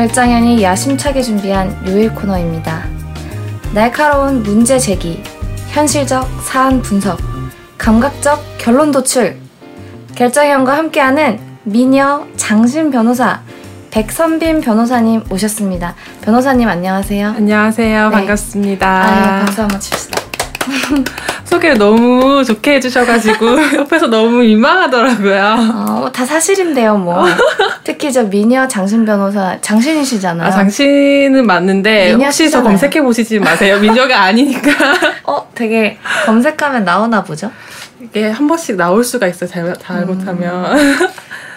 결장현이 야심차게 준비한 요일 코너입니다. 날카로운 문제 제기, 현실적 사안 분석, 감각적 결론 도출. 결장현과 함께하는 미녀 장신 변호사 백선빈 변호사님 오셨습니다. 변호사님 안녕하세요. 안녕하세요. 네. 반갑습니다. 아, 박수 한번 칩시다. 소개를 너무 좋게 해주셔가지고 옆에서 너무 민망하더라고요. 어, 다 사실인데요, 뭐. 특히 저 미녀 장신 변호사 장신이시잖아요. 아, 장신은 맞는데 혹시 저 검색해 보시지 마세요. 민녀가 아니니까. 어, 되게 검색하면 나오나 보죠? 이게 한 번씩 나올 수가 있어요. 잘못, 잘못하면. 음.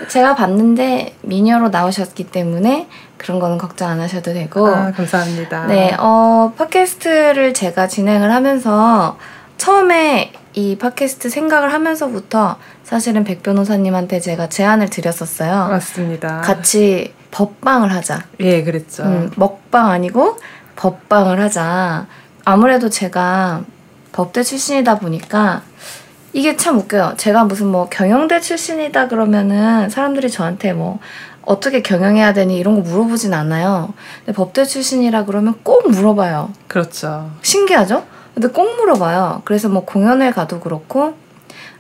제가 봤는데 미녀로 나오셨기 때문에 그런 거는 걱정 안 하셔도 되고. 아, 감사합니다. 네, 어, 팟캐스트를 제가 진행을 하면서 처음에 이 팟캐스트 생각을 하면서부터 사실은 백 변호사님한테 제가 제안을 드렸었어요. 맞습니다. 같이 법방을 하자. 예, 그랬죠. 음, 먹방 아니고 법방을 하자. 아무래도 제가 법대 출신이다 보니까 이게 참 웃겨요. 제가 무슨 뭐 경영대 출신이다 그러면은 사람들이 저한테 뭐 어떻게 경영해야 되니 이런 거 물어보진 않아요. 근데 법대 출신이라 그러면 꼭 물어봐요. 그렇죠. 신기하죠? 근데 꼭 물어봐요. 그래서 뭐 공연을 가도 그렇고,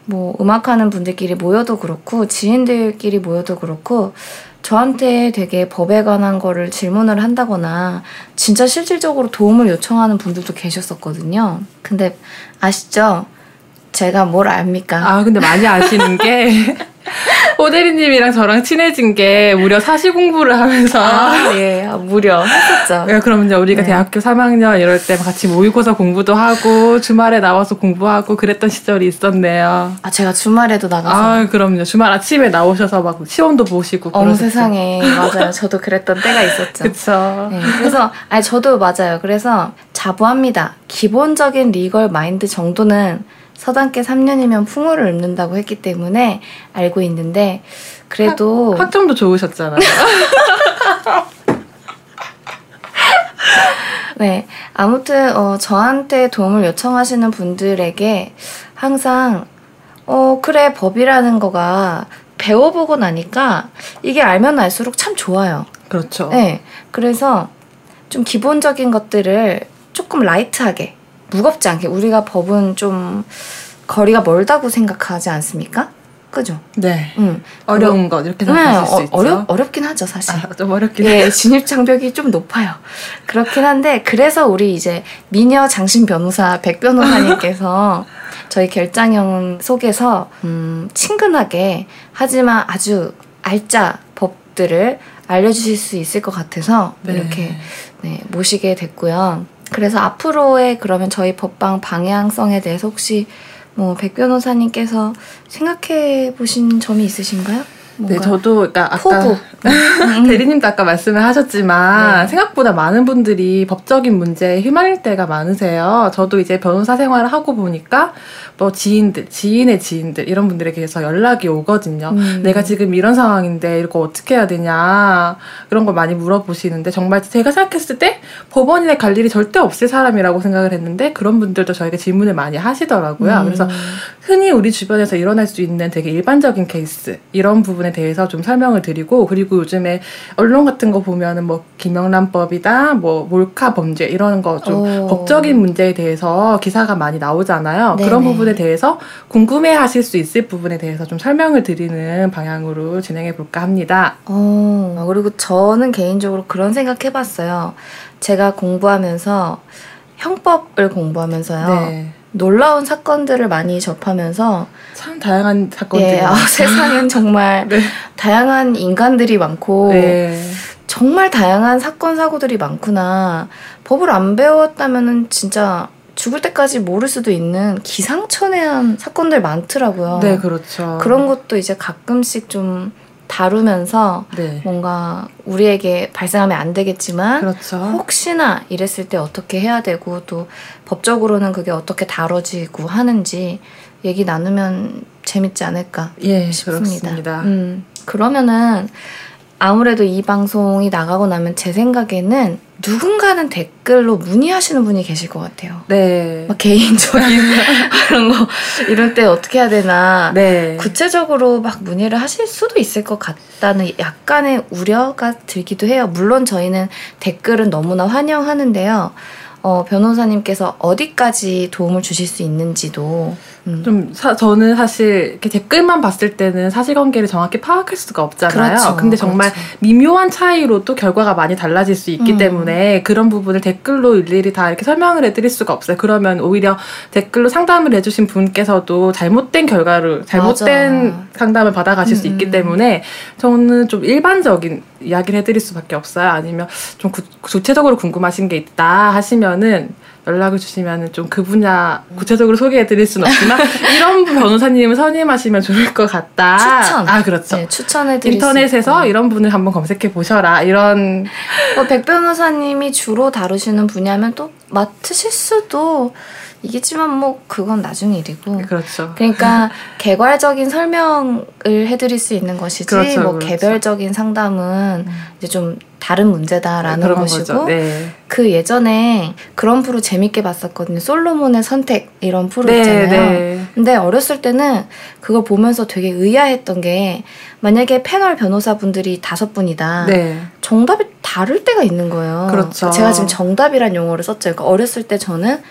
뭐 음악하는 분들끼리 모여도 그렇고, 지인들끼리 모여도 그렇고, 저한테 되게 법에 관한 거를 질문을 한다거나, 진짜 실질적으로 도움을 요청하는 분들도 계셨었거든요. 근데 아시죠? 제가 뭘 압니까? 아, 근데 많이 아시는 게, 호대리님이랑 저랑 친해진 게 무려 사시 공부를 하면서 아, 예, 무려 했었죠. 예, 그럼 이제 우리가 네. 대학교 3학년 이럴 때 같이 모의고사 공부도 하고 주말에 나와서 공부하고 그랬던 시절이 있었네요. 아 제가 주말에도 나가서. 아 그럼요. 주말 아침에 나오셔서 막 시험도 보시고. 어머 세상에 맞아요. 저도 그랬던 때가 있었죠. 그렇죠. 네, 그래서 아니 저도 맞아요. 그래서 자부합니다. 기본적인 리걸 마인드 정도는 서당계 3년이면 풍어를 읊는다고 했기 때문에 알고 있는데 그래도 학, 점도 좋으셨잖아요. 네, 아무튼 어, 저한테 도움을 요청하시는 분들에게 항상 어 그래 법이라는 거가 배워보고 나니까 이게 알면 알수록 참 좋아요. 그렇죠. 네, 그래서 좀 기본적인 것들을 조금 라이트하게 무겁지 않게 우리가 법은 좀 거리가 멀다고 생각하지 않습니까? 그죠? 네. 음, 어려운 것 이렇게 생각하실 네, 수 어, 있죠. 어렵 어렵긴 하죠 사실. 아, 좀 어렵긴. 예, 진입 장벽이 좀 높아요. 그렇긴 한데 그래서 우리 이제 미녀 장신 변호사 백 변호사님께서 저희 결장형 속에서 음, 친근하게 하지만 아주 알짜 법들을 알려주실 수 있을 것 같아서 네. 이렇게 네, 모시게 됐고요. 그래서 앞으로의 그러면 저희 법방 방향성에 대해서 혹시 뭐 백 변호사님께서 생각해 보신 점이 있으신가요? 네, 저도 그러니까 아까 대리님도 아까 말씀을 하셨지만 네. 생각보다 많은 분들이 법적인 문제에 휘말릴 때가 많으세요. 저도 이제 변호사 생활을 하고 보니까 뭐 지인들, 지인의 지인들 이런 분들에게서 연락이 오거든요. 음. 내가 지금 이런 상황인데 이거 어떻게 해야 되냐 그런 걸 많이 물어보시는데 정말 제가 생각했을 때 법원에 갈 일이 절대 없을 사람이라고 생각을 했는데 그런 분들도 저에게 질문을 많이 하시더라고요. 음. 그래서 흔히 우리 주변에서 일어날 수 있는 되게 일반적인 케이스 이런 부분 부분에 대해서 좀 설명을 드리고 그리고 요즘에 언론 같은 거 보면은 뭐 김영란법이다 뭐 몰카 범죄 이런 거 좀 법적인 문제에 대해서 기사가 많이 나오잖아요. 네네. 그런 부분에 대해서 궁금해 하실 수 있을 부분에 대해서 좀 설명을 드리는 방향으로 진행해 볼까 합니다. 어, 그리고 저는 개인적으로 그런 생각 해봤어요. 제가 공부하면서 형법을 공부하면서요. 네. 놀라운 사건들을 많이 접하면서 참 다양한 사건들이 예, 아, 세상엔 정말 네. 다양한 인간들이 많고 네. 정말 다양한 사건 사고들이 많구나. 법을 안 배웠다면은 진짜 죽을 때까지 모를 수도 있는 기상천외한 사건들 많더라고요. 네, 그렇죠. 그런 것도 이제 가끔씩 좀 다루면서 네. 뭔가 우리에게 발생하면 안 되겠지만 그렇죠. 혹시나 이랬을 때 어떻게 해야 되고 또 법적으로는 그게 어떻게 다뤄지고 하는지 얘기 나누면 재밌지 않을까 예, 싶습니다. 그렇습니다. 음, 그러면은 아무래도 이 방송이 나가고 나면 제 생각에는 누군가는 댓글로 문의하시는 분이 계실 것 같아요. 네. 막 개인적인 그런 거 이럴 때 어떻게 해야 되나 네. 구체적으로 막 문의를 하실 수도 있을 것 같다는 약간의 우려가 들기도 해요. 물론 저희는 댓글은 너무나 환영하는데요. 어, 변호사님께서 어디까지 도움을 주실 수 있는지도 음. 좀 사, 저는 사실 이렇게 댓글만 봤을 때는 사실관계를 정확히 파악할 수가 없잖아요. 그렇죠. 근데 정말 그렇죠. 미묘한 차이로 또 결과가 많이 달라질 수 있기 음. 때문에 그런 부분을 댓글로 일일이 다 이렇게 설명을 해드릴 수가 없어요. 그러면 오히려 댓글로 상담을 해주신 분께서도 잘못된 결과를 잘못된 맞아. 상담을 받아가실 수 음, 있기 음. 때문에 저는 좀 일반적인 이야기를 해드릴 수밖에 없어요. 아니면 좀 구, 구체적으로 궁금하신 게 있다 하시면은 연락을 주시면 좀 그 분야 구체적으로 소개해 드릴 수는 없지만 이런 변호사님을 선임하시면 좋을 것 같다. 추천. 아 그렇죠. 네, 추천해 드릴 인터넷에서 이런 분을 한번 검색해 보셔라. 이런 뭐, 백 변호사님이 주로 다루시는 분야면 또 맡으실 수도 이겠지만 뭐 그건 나중 일이고. 그렇죠. 그러니까 개괄적인 설명을 해드릴 수 있는 것이지 그렇죠, 뭐 그렇죠. 개별적인 상담은 이제 좀 다른 문제다라는 그런 것이고. 네. 그 예전에 그런 프로 재밌게 봤었거든요. 솔로몬의 선택 이런 프로 네, 있잖아요. 네. 근데 어렸을 때는 그걸 보면서 되게 의아했던 게 만약에 패널 변호사분들이 다섯 분이다. 네. 정답이 다를 때가 있는 거예요. 그렇죠. 제가 지금 정답이란 용어를 썼죠. 그러니까 어렸을 때 저는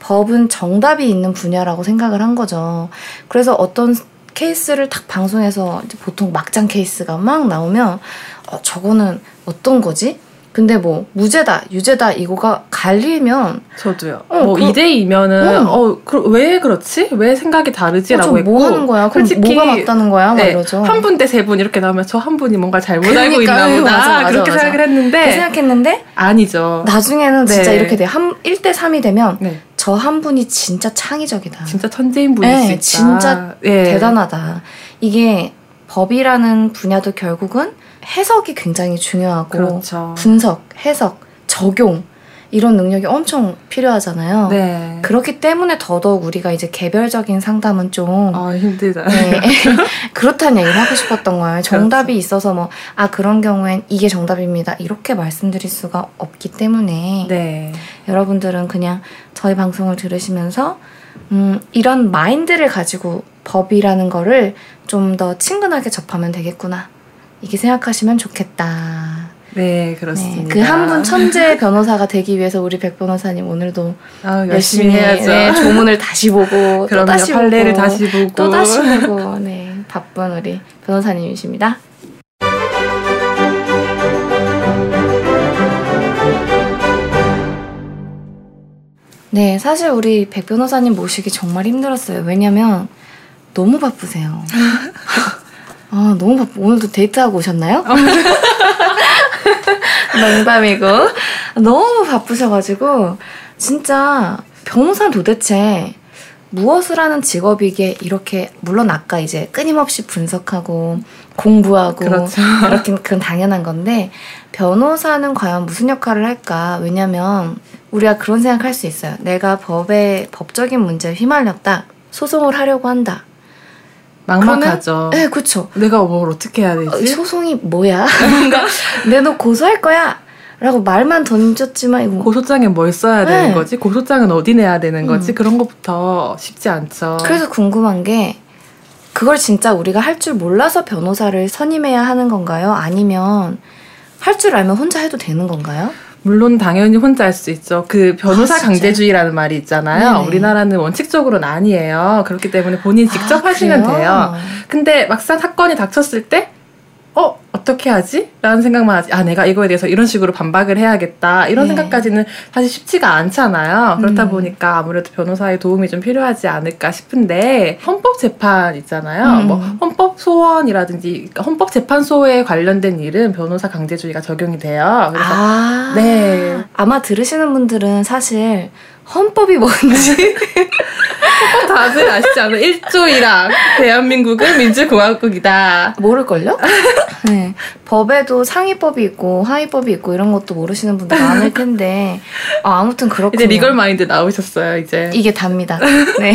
법은 정답이 있는 분야라고 생각을 한 거죠. 그래서 어떤 케이스를 딱 방송에서 보통 막장 케이스가 막 나오면 어, 저거는 어떤 거지? 근데 뭐 무죄다, 유죄다 이거가 갈리면 저도요. 어, 뭐 그- 2대 2면은 응. 어, 그, 왜 그렇지? 왜 생각이 다르지라고 어, 했고 뭐 하는 거야? 그럼 뭐가 맞다는 거야? 막 네, 이러죠. 한 분 대 세 분 이렇게 나오면 저 한 분이 뭔가 잘못 알고 있나. 보다. 맞아, 맞아, 그렇게 맞아. 생각을 했는데 그렇게 생각했는데 아니죠. 나중에는 진짜 네. 이렇게 돼. 한 1대 3이 되면 네. 저한 분이 진짜 창의적이다. 진짜 천재인 분일 네, 수 있다. 진짜 예. 대단하다. 이게 법이라는 분야도 결국은 해석이 굉장히 중요하고 그렇죠. 분석, 해석, 적용 이런 능력이 엄청 필요하잖아요. 네. 그렇기 때문에 더더욱 우리가 이제 개별적인 상담은 좀 아 힘들다. 네. 그렇다는 얘기를 하고 싶었던 거예요. 정답이 있어서 뭐, 아, 그런 경우엔 이게 정답입니다. 이렇게 말씀드릴 수가 없기 때문에 네. 여러분들은 그냥 저희 방송을 들으시면서 음, 이런 마인드를 가지고 법이라는 거를 좀 더 친근하게 접하면 되겠구나. 이렇게 생각하시면 좋겠다. 네 그렇습니다. 그한 분 천재 변호사가 되기 위해서 우리 백 변호사님 오늘도 아, 열심히, 열심히 해야죠. 네, 조문을 다시 보고 또. 다시 판례를 보고 다시 보고 또 다시 보고 네 바쁜 우리 변호사님이십니다. 네, 사실 우리 백 변호사님 모시기 정말 힘들었어요. 왜냐면 너무 바쁘세요. 아, 너무 바쁘. 오늘도 데이트하고 오셨나요? 농담이고 너무 바쁘셔가지고 진짜 변호사는 도대체 무엇을 하는 직업이기에 이렇게 물론 아까 이제 끊임없이 분석하고 공부하고 그렇죠. 그렇긴 그건 당연한 건데 변호사는 과연 무슨 역할을 할까? 왜냐면 우리가 그런 생각할 수 있어요. 내가 법의 법적인 문제에 휘말렸다. 소송을 하려고 한다. 막막하죠. 네, 그렇죠. 내가 뭘 어떻게 해야 어, 되지? 소송이 뭐야? 뭔가 내너 고소할 거야. 라고 말만 던졌지만 이거 고소장에 뭘 써야 되는 네. 거지? 고소장은 어디 내야 되는 거지? 음. 그런 것부터 쉽지 않죠. 그래서 궁금한 게 그걸 진짜 우리가 할 줄 몰라서 변호사를 선임해야 하는 건가요? 아니면 할 줄 알면 혼자 해도 되는 건가요? 물론 당연히 혼자 할 수 있죠. 그 변호사 아? 강제주의라는 말이 있잖아요. 네네. 우리나라는 원칙적으로는 아니에요. 그렇기 때문에 본인 직접 아, 하시면 그래요? 돼요. 근데 막상 사건이 닥쳤을 때, 어, 어떻게 하지? 라는 생각만 하지. 아, 내가 이거에 대해서 이런 식으로 반박을 해야겠다. 이런 네. 생각까지는 사실 쉽지가 않잖아요. 그렇다 음. 보니까 아무래도 변호사의 도움이 좀 필요하지 않을까 싶은데, 헌법 재판 있잖아요. 음. 뭐, 헌법 소원이라든지, 그러니까 헌법 재판소에 관련된 일은 변호사 강제주의가 적용이 돼요. 그래서 아, 네. 아마 들으시는 분들은 사실 헌법이 뭔지 다들 아시지 않아요? 1조 1항. 대한민국은 민주공화국이다. 모를걸요? 네. 법에도 상위법이 있고 하위법이 있고 이런 것도 모르시는 분들 많을 텐데 아, 아무튼 그렇군요. 이제 리걸 마인드 나오셨어요, 이제. 이게 답니다. 네.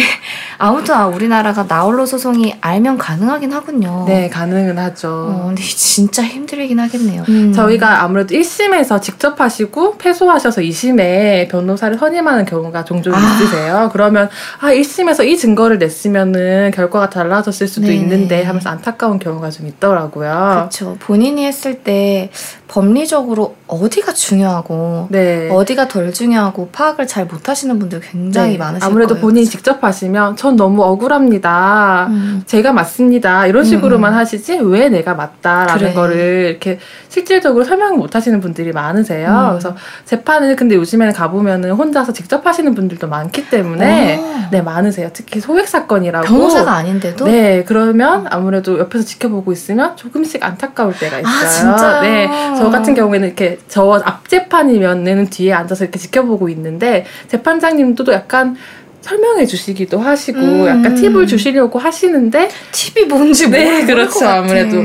아무튼 아, 우리나라가 나홀로 소송이 알면 가능하긴 하군요. 네, 가능은 하죠. 어, 근데 진짜 힘들긴 하겠네요. 음. 저희가 아무래도 1심에서 직접 하시고 패소하셔서 2심에 변호사를 선임하는 경우 가 종종 아. 있으세요. 그러면 아, 1심에서 이 증거를 냈으면은 결과가 달라졌을 수도 네네. 있는데 하면서 안타까운 경우가 좀 있더라고요. 그렇죠. 본인이 했을 때 법리적으로 어디가 중요하고 네. 어디가 덜 중요하고 파악을 잘 못하시는 분들 굉장히 네. 많으실 아무래도 거예요. 본인이 직접 하시면 전 너무 억울합니다. 음. 제가 맞습니다. 이런 식으로만 음. 하시지 왜 내가 맞다라는 그래. 거를 이렇게 실질적으로 설명을 못하시는 분들이 많으세요. 음. 그래서 재판을 근데 요즘에는 가보면은 혼자서 직접 하시는 분들도 많기 때문에 오. 어. 네 많으세요. 특히 소액 사건이라고 변호사가 아닌데도 네 그러면 아무래도 옆에서 지켜보고 있으면 조금씩 안타까울 때가 있어요. 아, 진짜요? 네. 저 같은 경우에는 이렇게 저 앞재판이면은 뒤에 앉아서 이렇게 지켜보고 있는데 재판장님도 약간 설명해 주시기도 하시고 음. 약간 팁을 주시려고 하시는데 팁이 뭔지 네 그렇죠 아무래도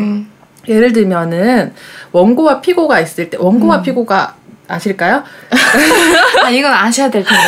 예를 들면은 원고와 피고가 있을 때 원고와 음. 피고가 아실까요? 아 이건 아셔야 될 텐데.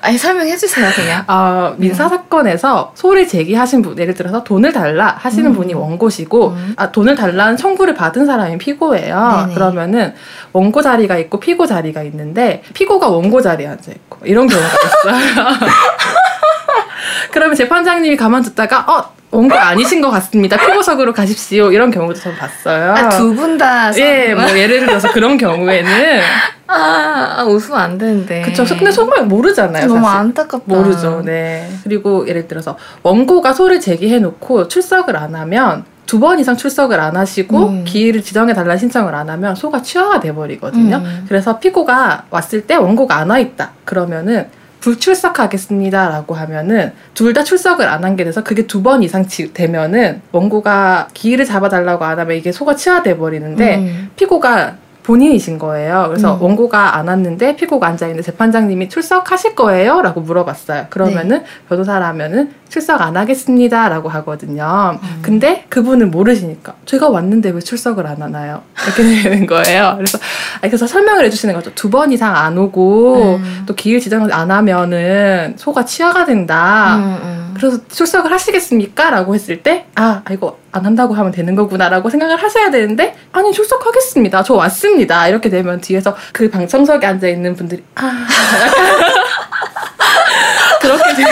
아니 설명해 주세요 그냥. 어, 민사 사건에서 소를 제기하신 분 예를 들어서 돈을 달라 하시는 음. 분이 원고시고 음. 아 돈을 달라는 청구를 받은 사람이 피고예요. 네네. 그러면은 원고 자리가 있고 피고 자리가 있는데 피고가 원고 자리에 앉아 있고 이런 경우가 있어요. 그러면 재판장님이 가만 듣다가 어 원고 아니신 것 같습니다. 피고석으로 가십시오. 이런 경우도 전 봤어요. 아, 두 분 다. 예, 뭐 예를 들어서 그런 경우에는. 아, 아, 웃으면 안 되는데. 그쵸. 근데 정말 모르잖아요. 너무 사실. 안타깝다. 모르죠. 네. 그리고 예를 들어서 원고가 소를 제기해놓고 출석을 안 하면 두번 이상 출석을 안 하시고 음. 기일을 지정해 달라는 신청을 안 하면 소가 취하가 돼 버리거든요. 음. 그래서 피고가 왔을 때 원고가 안 와 있다. 그러면은 불출석하겠습니다라고 하면은 둘 다 출석을 안 한 게 돼서 그게 두 번 이상 되면은 원고가 기일을 잡아달라고 안 하면 이게 소가 치화돼 버리는데 음. 피고가 본인이신 거예요. 그래서 음. 원고가 안 왔는데 피고가 앉아 있는데 재판장님이 출석하실 거예요?라고 물어봤어요. 그러면은 네. 변호사라면은 출석 안 하겠습니다라고 하거든요. 음. 근데 그분은 모르시니까 제가 왔는데 왜 출석을 안 하나요? 이렇게 되는 거예요. 그래서 그래서 설명을 해주시는 거죠. 두 번 이상 안 오고 음. 또 기일 지정을 안 하면은 소가 치아가 된다. 음, 음. 그래서 출석을 하시겠습니까? 라고 했을 때, 아, 이거 안 한다고 하면 되는 거구나라고 생각을 하셔야 되는데, 아니, 출석하겠습니다. 저 왔습니다. 이렇게 되면 뒤에서 그 방청석에 앉아 있는 분들이, 아, 그렇게 되요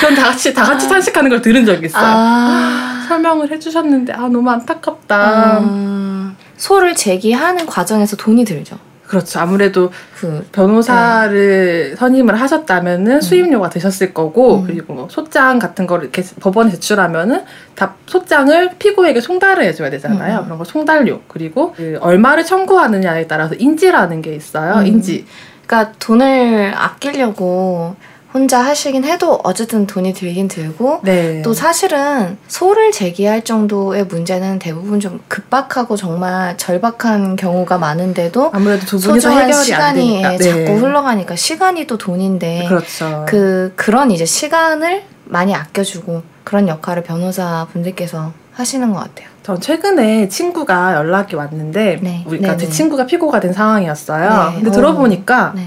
전다 같이 다 같이 산식하는 걸 들은 적이 있어요. 아... 설명을 해주셨는데 아 너무 안타깝다. 음... 소를 제기하는 과정에서 돈이 들죠. 그렇죠. 아무래도 그 변호사를 네. 선임을 하셨다면은 음. 수임료가 되셨을 거고 음. 그리고 뭐 소장 같은 거를 이렇게 법원에 제출하면은 다 소장을 피고에게 송달을 해줘야 되잖아요. 음. 그런 거 송달료 그리고 그 얼마를 청구하느냐에 따라서 인지라는 게 있어요. 음. 인지. 그러니까 돈을 아끼려고 혼자 하시긴 해도 어쨌든 돈이 들긴 들고 네. 또 사실은 소를 제기할 정도의 문제는 대부분 좀 급박하고 정말 절박한 경우가 많은데도 아무래도 두 분이서 해결이 시간이 안 되니까. 네. 자꾸 흘러가니까 시간이 또 돈인데 그렇죠. 그 그런 이제 시간을 많이 아껴주고 그런 역할을 변호사 분들께서 하시는 것 같아요. 전 최근에 친구가 연락이 왔는데 네. 우리가 제 친구가 피고가 된 상황이었어요. 네. 근데 들어보니까 네.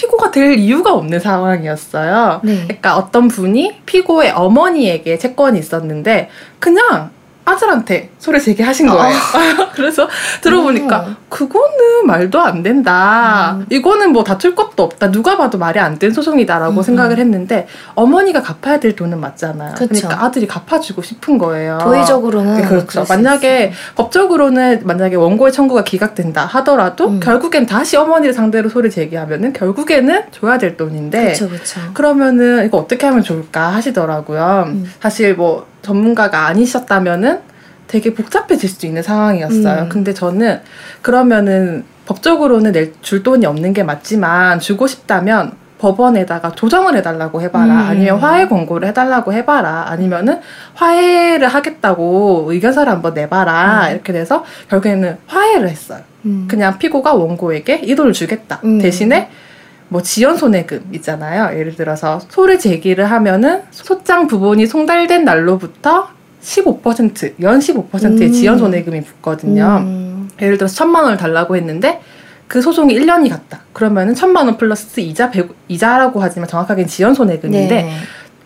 피고가 될 이유가 없는 상황이었어요. 네. 그러니까 어떤 분이 피고의 어머니에게 채권이 있었는데 그냥 아들한테 소리 제기 하신 거예요. 어. 그래서 들어보니까 음. 그거는 말도 안 된다. 음. 이거는 뭐 다툴 것도 없다. 누가 봐도 말이 안 된 소송이다라고 음. 생각을 했는데 어머니가 갚아야 될 돈은 맞잖아요. 그쵸. 그러니까 아들이 갚아주고 싶은 거예요. 도의적으로는 네, 그렇죠. 만약에 법적으로는 만약에 원고의 청구가 기각된다 하더라도 음. 결국엔 다시 어머니를 상대로 소리 제기하면은 결국에는 줘야 될 돈인데 그쵸, 그쵸. 그러면은 이거 어떻게 하면 좋을까 하시더라고요. 음. 사실 뭐 전문가가 아니셨다면은 되게 복잡해질 수 있는 상황이었어요. 음. 근데 저는 그러면은 법적으로는 낼 줄 돈이 없는 게 맞지만 주고 싶다면 법원에다가 조정을 해달라고 해봐라. 음. 아니면 화해 권고를 해달라고 해봐라. 아니면은 화해를 하겠다고 의견서를 한번 내봐라. 음. 이렇게 돼서 결국에는 화해를 했어요. 음. 그냥 피고가 원고에게 이 돈을 주겠다. 음. 대신에 뭐 지연 손해금 있잖아요. 예를 들어서 소를 제기를 하면은 소장 부분이 송달된 날로부터 15%, 연 15%의 음. 지연 손해금이 붙거든요. 음. 예를 들어서 천만 원을 달라고 했는데 그 소송이 1년이 갔다. 그러면은 천만 원 플러스 이자 100, 이자라고 하지만 정확하게는 지연 손해금인데 네.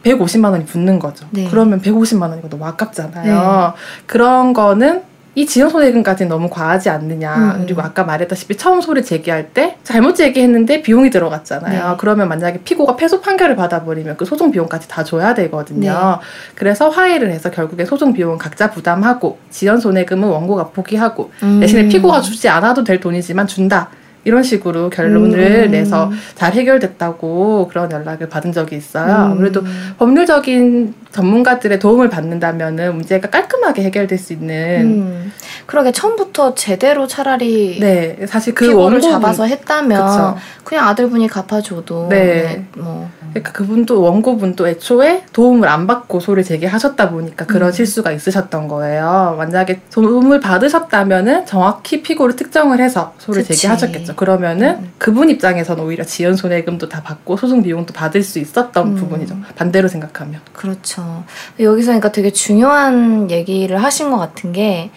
150만 원이 붙는 거죠. 네. 그러면 150만 원이고 너무 아깝잖아요. 그런 거는 이 지연 손해금까지는 너무 과하지 않느냐. 음. 그리고 아까 말했다시피 처음 소리 제기할 때 잘못 제기했는데 비용이 들어갔잖아요. 네. 그러면 만약에 피고가 패소 판결을 받아버리면 그 소송 비용까지 다 줘야 되거든요. 네. 그래서 화해를 해서 결국에 소송 비용은 각자 부담하고 지연 손해금은 원고가 포기하고 음. 대신에 피고가 주지 않아도 될 돈이지만 준다. 이런 식으로 결론을 음. 내서 잘 해결됐다고 그런 연락을 받은 적이 있어요. 음. 아무래도 법률적인 전문가들의 도움을 받는다면은 문제가 깔끔하게 해결될 수 있는 음. 그러게 처음부터 제대로 차라리 네 사실 그 피고를 원고 잡아서 했다면 그쵸. 그냥 아들분이 갚아줘도 네. 네, 뭐 그러니까 그분도 원고분도 애초에 도움을 안 받고 소를 제기하셨다 보니까 그런 음. 실수가 있으셨던 거예요. 만약에 도움을 받으셨다면은 정확히 피고를 특정을 해서 소를. 제기하셨겠죠. 그러면은 음. 그분 입장에서는 오히려 지연 손해금도 다 받고 소송 비용도 받을 수 있었던 음. 부분이죠. 반대로 생각하면. 그렇죠. 여기서 그러니까 되게 중요한 얘기를 하신 것 같은 게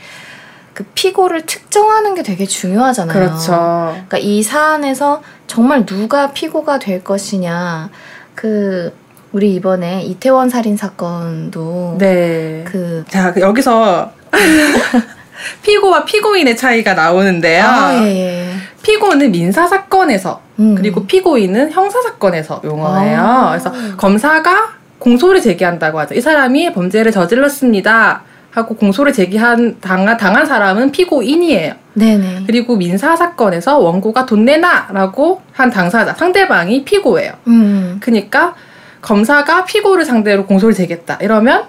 그 피고를 특정하는 게 되게 중요하잖아요. 그렇죠. 그러니까 이 사안에서 정말 누가 피고가 될 것이냐. 그 우리 이번에 이태원 살인 사건도 네. 그자그 여기서 피고와 피고인의 차이가 나오는데요. 아, 예, 예. 피고는 민사 사건에서 음. 그리고 피고인은 형사 사건에서 용어예요. 아. 그래서 검사가 공소를 제기한다고 하죠. 이 사람이 범죄를 저질렀습니다. 하고 공소를 제기한 당한, 당한 사람은 피고인이에요. 네네. 그리고 민사 사건에서 원고가 돈 내놔라고 한 당사자 상대방이 피고예요. 음. 그러니까 검사가 피고를 상대로 공소를 제기했다. 이러면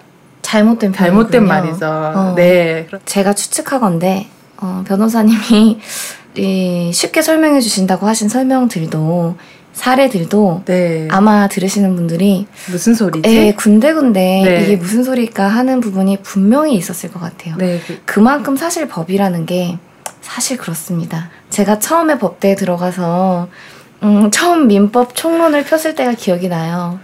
잘못된 잘못된 표현이군요. 말이죠. 어. 네. 제가 추측하건데 어, 변호사님이 이 쉽게 설명해 주신다고 하신 설명들도 사례들도 네. 아마 들으시는 분들이 무슨 소리지? 에 군데군데 네. 이게 무슨 소리일까 하는 부분이 분명히 있었을 것 같아요. 네. 그- 그만큼 사실 법이라는 게 사실 그렇습니다. 제가 처음에 법대에 들어가서 음, 처음 민법 총론을 폈을 때가 기억이 나요.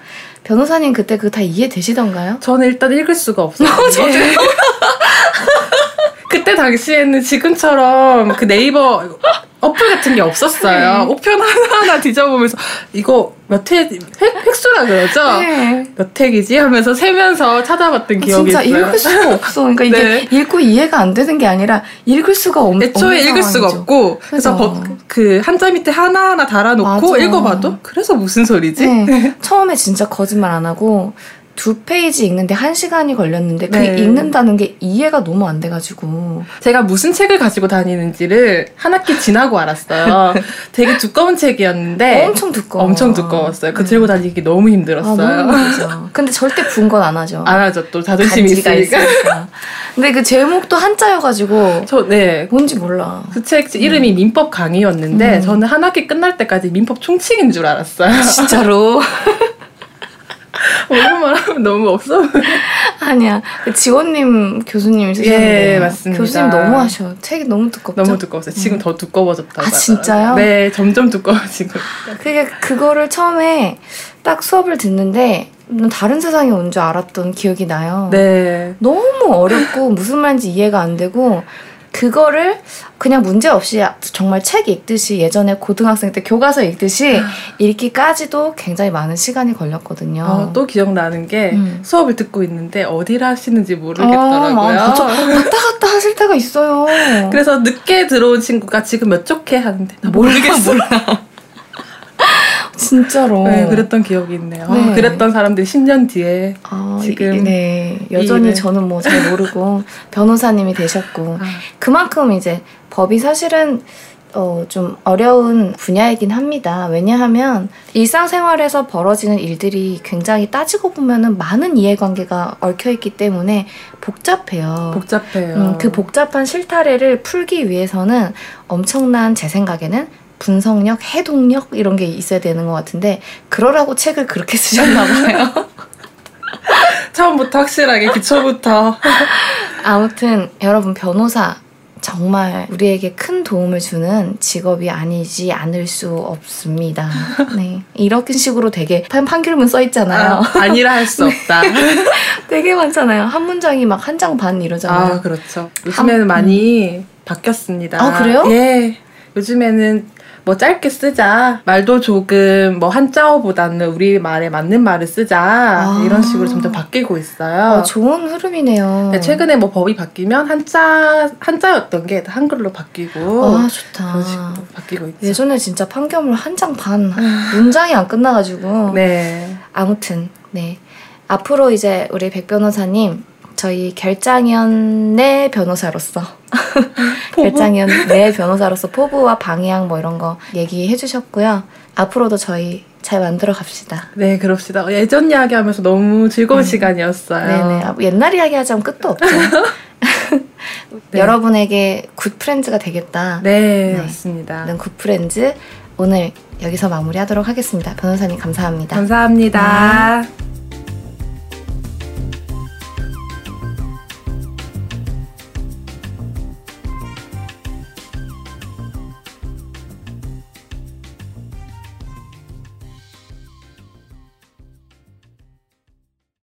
변호사님 그때 그거 다 이해되시던가요? 저는 일단 읽을 수가 없어요. 저도요. 그때 당시에는 지금처럼 그 네이버 어플 같은 게 없었어요. 우편 하나하나 뒤져보면서 이거 몇 회, 획, 획수라 그러죠? 네. 몇 획이지? 하면서 세면서 찾아봤던 기억이 진짜 있어요. 읽을 수가 없어. 그러니까 이게 네. 읽고 이해가 안 되는 게 아니라 읽을 수가 없, 애초에 읽을 수가 상황이죠. 없고 그래서. 법, 그 한자 밑에 하나하나 달아놓고 맞아. 읽어봐도 그래서 무슨 소리지? 네. 처음에 진짜 거짓말 안 하고 두 페이지 읽는데 한 시간이 걸렸는데 그 네. 읽는다는 게 이해가 너무 안 돼가지고 제가 무슨 책을 가지고 다니는지를 한 학기 지나고 알았어요. 되게 두꺼운 책이었는데 엄청 두꺼워. 엄청 두꺼웠어요. 그 네. 들고 다니기 너무 아, 힘들었어요. 너무 힘들죠. 근데 절대 부은 건안 하죠. 안 하죠. 또 자존심이 있으니까. 있으니까. 근데 그 제목도 한자여가지고 저, 네. 뭔지 몰라. 그 책 이름이 민법 강의였는데 음. 저는 한 학기 끝날 때까지 민법 총칙인 줄 알았어요. 진짜로. 오랜만에 하면 너무 없어. 아니야. 그 지원님 교수님이 쓰셨는데. 예, 맞습니다. 교수님 너무 하셔. 책이 너무 두껍죠. 너무 두꺼웠어요. 지금 더 두꺼워졌다고. 아, 진짜요? 네, 점점 두꺼워지고. 그게 그거를 처음에 딱 수업을 듣는데 다른 세상에 온 줄 알았던 기억이 나요. 네. 너무 어렵고 무슨 말인지 이해가 안 되고 그거를 그냥 문제 없이 정말 책 읽듯이 예전에 고등학생 때 교과서 읽듯이 읽기까지도 굉장히 많은 시간이 걸렸거든요. 아, 또 기억나는 게 음. 수업을 듣고 있는데 어디를 하시는지 어, 모르겠더라고요. 막 저- 왔다 갔다 하실 때가 있어요. 그래서 늦게 들어온 친구가 지금 몇 족해 하는데 나 몰라, 모르겠어. 진짜로. 네, 그랬던 기억이 있네요. 네. 아, 그랬던 사람들이 10년 뒤에 아, 지금 이- 네 여전히 일을. 저는 뭐 잘 모르고 변호사님이 되셨고 아, 그만큼 이제 법이 사실은 어, 좀 어려운 분야이긴 합니다. 왜냐하면 일상생활에서 벌어지는 일들이 굉장히 따지고 보면은 많은 이해관계가 얽혀있기 때문에 복잡해요. 복잡해요. 음, 그 복잡한 실타래를 풀기 위해서는 엄청난 제 생각에는 분석력, 해독력 이런 게 있어야 되는 것 같은데 그러라고 책을 그렇게 쓰셨나 봐요. 처음부터 확실하게 기초부터 아무튼 여러분 변호사 정말 우리에게 큰 도움을 주는 직업이 아니지 않을 수 없습니다. 네. 이런 식으로 되게 판, 판결문 써 있잖아요. 아, 니라 할 수 없다. 되게 많잖아요. 한 문장이 막 한 장 반 이러잖아요. 아 그렇죠. 요즘에는 한- 많이 바뀌었습니다. 아, 그래요? 예. 요즘에는 뭐 짧게 쓰자 말도 조금 뭐 한자어보다는 우리 말에 맞는 말을 쓰자 아. 이런 식으로 점점 바뀌고 있어요. 어, 좋은 흐름이네요. 네, 최근에 뭐 법이 바뀌면 한자 한자였던 게 한글로 바뀌고 아 좋다. 그런 식으로 바뀌고 있죠. 예전에 진짜 판결문 한 장 반 문장이 안 끝나 가지고 네. 아무튼 네 앞으로 이제 우리 백 변호사님 저희 결장연의 변호사로서 결장연 내 변호사로서 포부와 방향 뭐 이런 거 얘기해 주셨고요. 앞으로도 저희 잘 만들어 갑시다. 네, 그럽시다. 예전 이야기 하면서 너무 즐거운 시간이었어요. 네네. 아, 옛날 이야기 하자면 끝도 없죠. 네. 여러분에게 good friends가 되겠다. 네, 네. 맞습니다. 는 굿 프렌즈 오늘 여기서 마무리하도록 하겠습니다. 변호사님 감사합니다. 감사합니다.